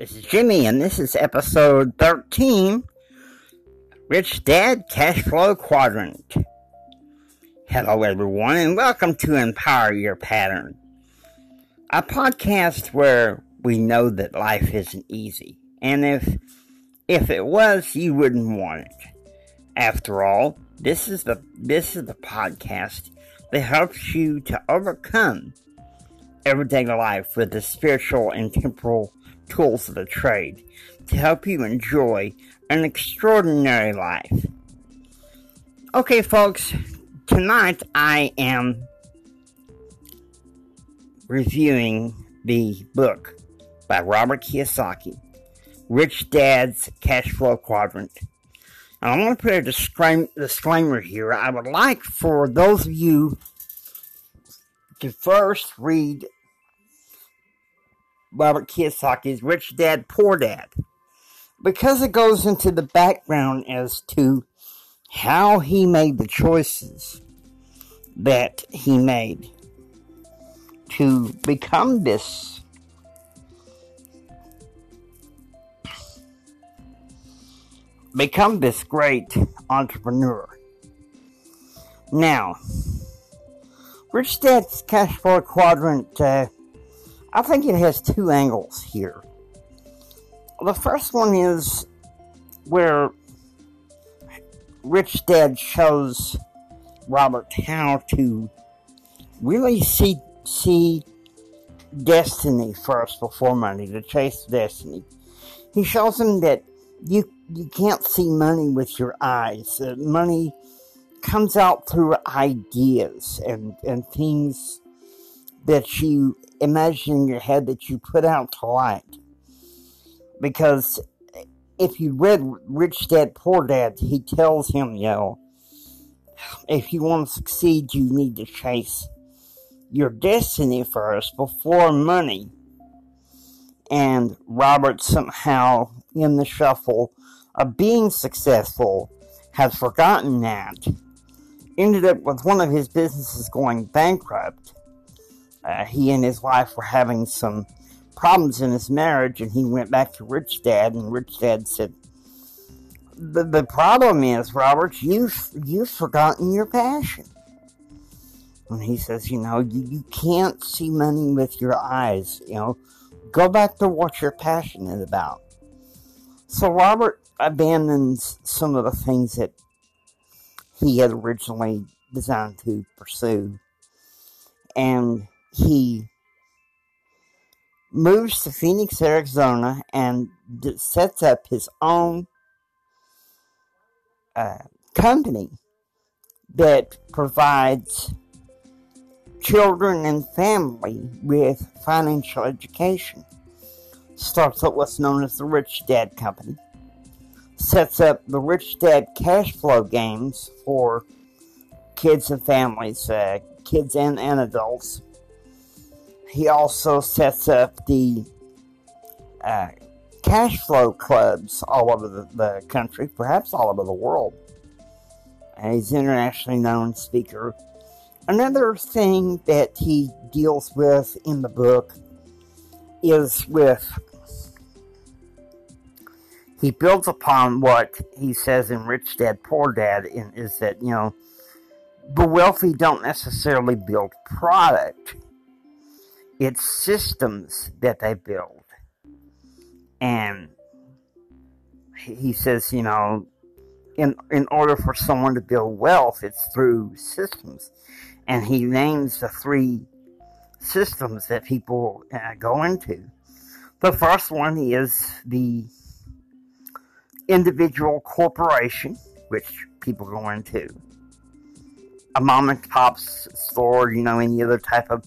This is Jimmy, and this is episode 13 Rich Dad Cash Flow Quadrant. Hello, everyone, and welcome to Empower Your Pattern, a podcast where we know that life isn't easy, and if if it was, you wouldn't want it. After all, this is the this is the podcast that helps you to overcome everyday life with the spiritual and temporal tools of the trade to help you enjoy an extraordinary life. Okay, folks, tonight I am reviewing the book by Robert Kiyosaki, Rich Dad's Cash Flow Quadrant. And I want to put a disclaimer here. I would like for those of you to first read Robert Kiyosaki's Rich Dad, Poor Dad. Because it goes into the background as to how he made the choices that he made to become this become this great entrepreneur. Now, Rich Dad's Cash Flow Quadrant uh, I think it has two angles here. The first one is where Rich Dad shows Robert how to really see see destiny first before money, to chase destiny. He shows him that you you can't see money with your eyes. That money comes out through ideas and, and things that you imagine in your head that you put out to light. Because if you read Rich Dad Poor Dad, he tells him, you know, if you want to succeed, you need to chase your destiny first before money. And Robert somehow, in the shuffle of being successful, has forgotten that. Ended up with one of his businesses going bankrupt uh, he and his wife were having some problems in his marriage, and he went back to Rich Dad, and Rich Dad said, "the The problem is, Robert, you've you've forgotten your passion." And he says, "You know, you, you can't see money with your eyes. You know, go back to what you're passionate about." So Robert abandons some of the things that he had originally designed to pursue, and he moves to Phoenix, Arizona, and sets up his own uh, company that provides children and family with financial education. Starts up what's known as the Rich Dad Company. Sets up the Rich Dad cash flow games for kids and families, uh, kids and, and adults he also sets up the uh, cash flow clubs all over the, the, country, perhaps all over the world. And he's an internationally known speaker. Another thing that he deals with in the book is with he builds upon what he says in Rich Dad Poor Dad in, is that you know the wealthy don't necessarily build product it's systems that they build. And he says, you know, in in order for someone to build wealth, it's through systems. And he names the three systems that people uh, go into. The first one is the individual corporation, which people go into. A mom and pop store, you know, any other type of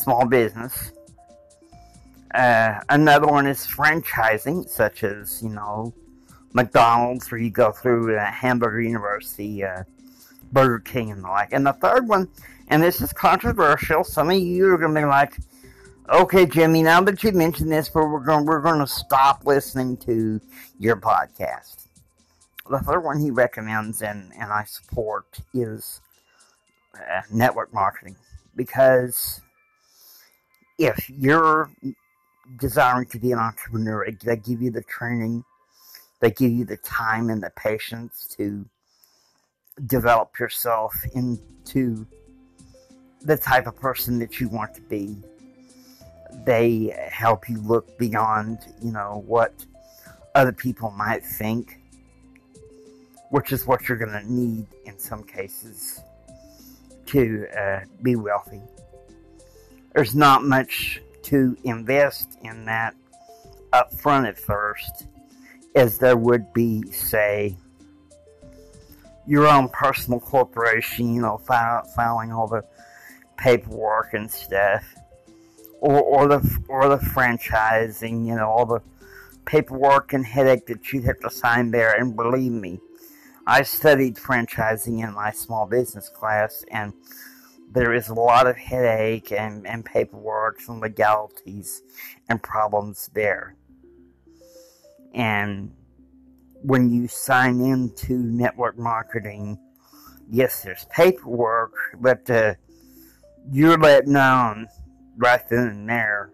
small business. Uh, another one is franchising, such as, you know, McDonald's, where you go through uh, Hamburger University, uh, Burger King, and the like. And the third one, and this is controversial, some of you are going to be like, okay, Jimmy, now that you mentioned this, but we're going we're going to stop listening to your podcast. The third one he recommends and, and I support is uh, network marketing because if you're desiring to be an entrepreneur. They give you the training, they give you the time and the patience to develop yourself into the type of person that you want to be. They help you look beyond, you know, what other people might think, which is what you're going to need in some cases to uh, be wealthy. There's not much to invest in that up front at first as there would be, say, your own personal corporation, you know, filing all the paperwork and stuff, or, or the or the franchising, you know, all the paperwork and headache that you'd have to sign there. And believe me, I studied franchising in my small business class, and there is a lot of headache and, and paperwork and legalities and problems there. And when you sign into network marketing, yes, there's paperwork, but uh, you're let known right then and there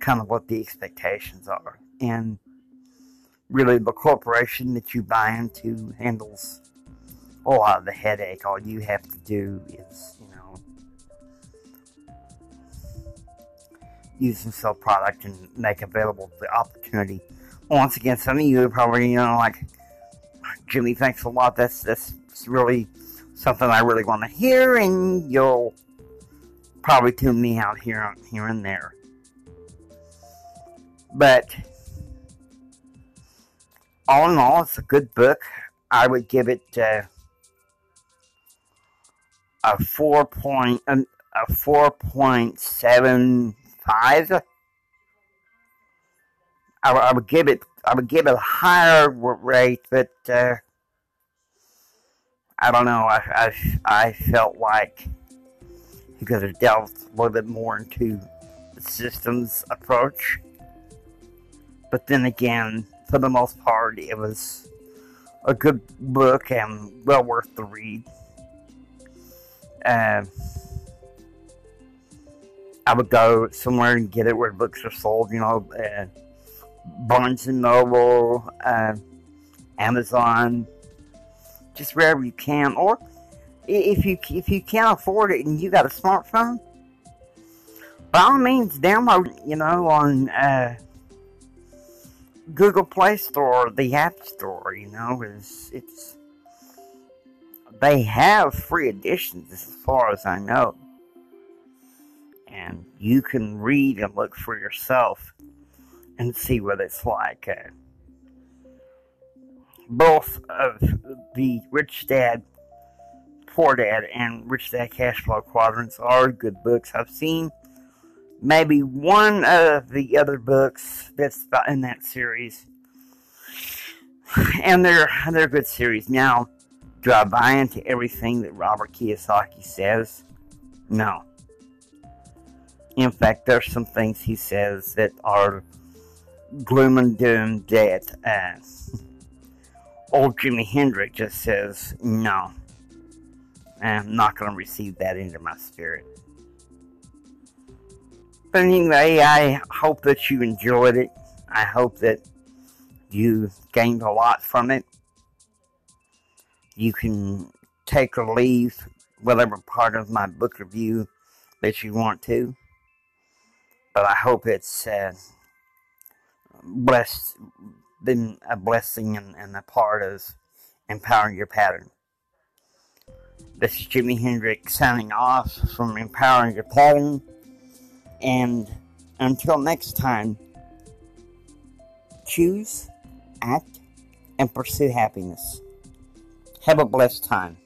kind of what the expectations are. And really, the corporation that you buy into handles a lot of the headache. All you have to do is, you know, use and sell product and make available the opportunity. Once again, some of you are probably, you know, like, Jimmy, thanks a lot. That's that's really something I really want to hear, and you'll probably tune me out here here and there. But all in all, it's a good book. I would give it uh, a four point a four point seven five. I, I, would give it I would give it a higher rate, but uh, I don't know. I, I I felt like he could have delved a little bit more into the systems approach. But then again, for the most part, it was a good book and well worth the read. Uh, I would go somewhere and get it where books are sold, you know, uh, Barnes and Noble, uh, Amazon, just wherever you can. Or if you if you can't afford it and you got a smartphone, by all means, download, you know, on uh, Google Play Store, the App Store. You know, is it's they have free editions as far as I know. And you can read and look for yourself and see what it's like. Uh, both of the Rich Dad, Poor Dad, and Rich Dad Cash Flow Quadrants are good books. I've seen maybe one of the other books that's in that series, and they're they're good series. Now, do I buy into everything that Robert Kiyosaki says? No. In fact, there's some things he says that are gloom and doom that uh, old Jimi Hendrix just says, no. I'm not going to receive that into my spirit. But anyway, I hope that you enjoyed it. I hope that you gained a lot from it you can take or leave whatever part of my book review that you want to. But I hope it's uh, blessed, been a blessing and, and a part of empowering your pattern. This is Jimi Hendrix signing off from Empowering Your Pattern. And until next time, choose, act, and pursue happiness. Have a blessed time.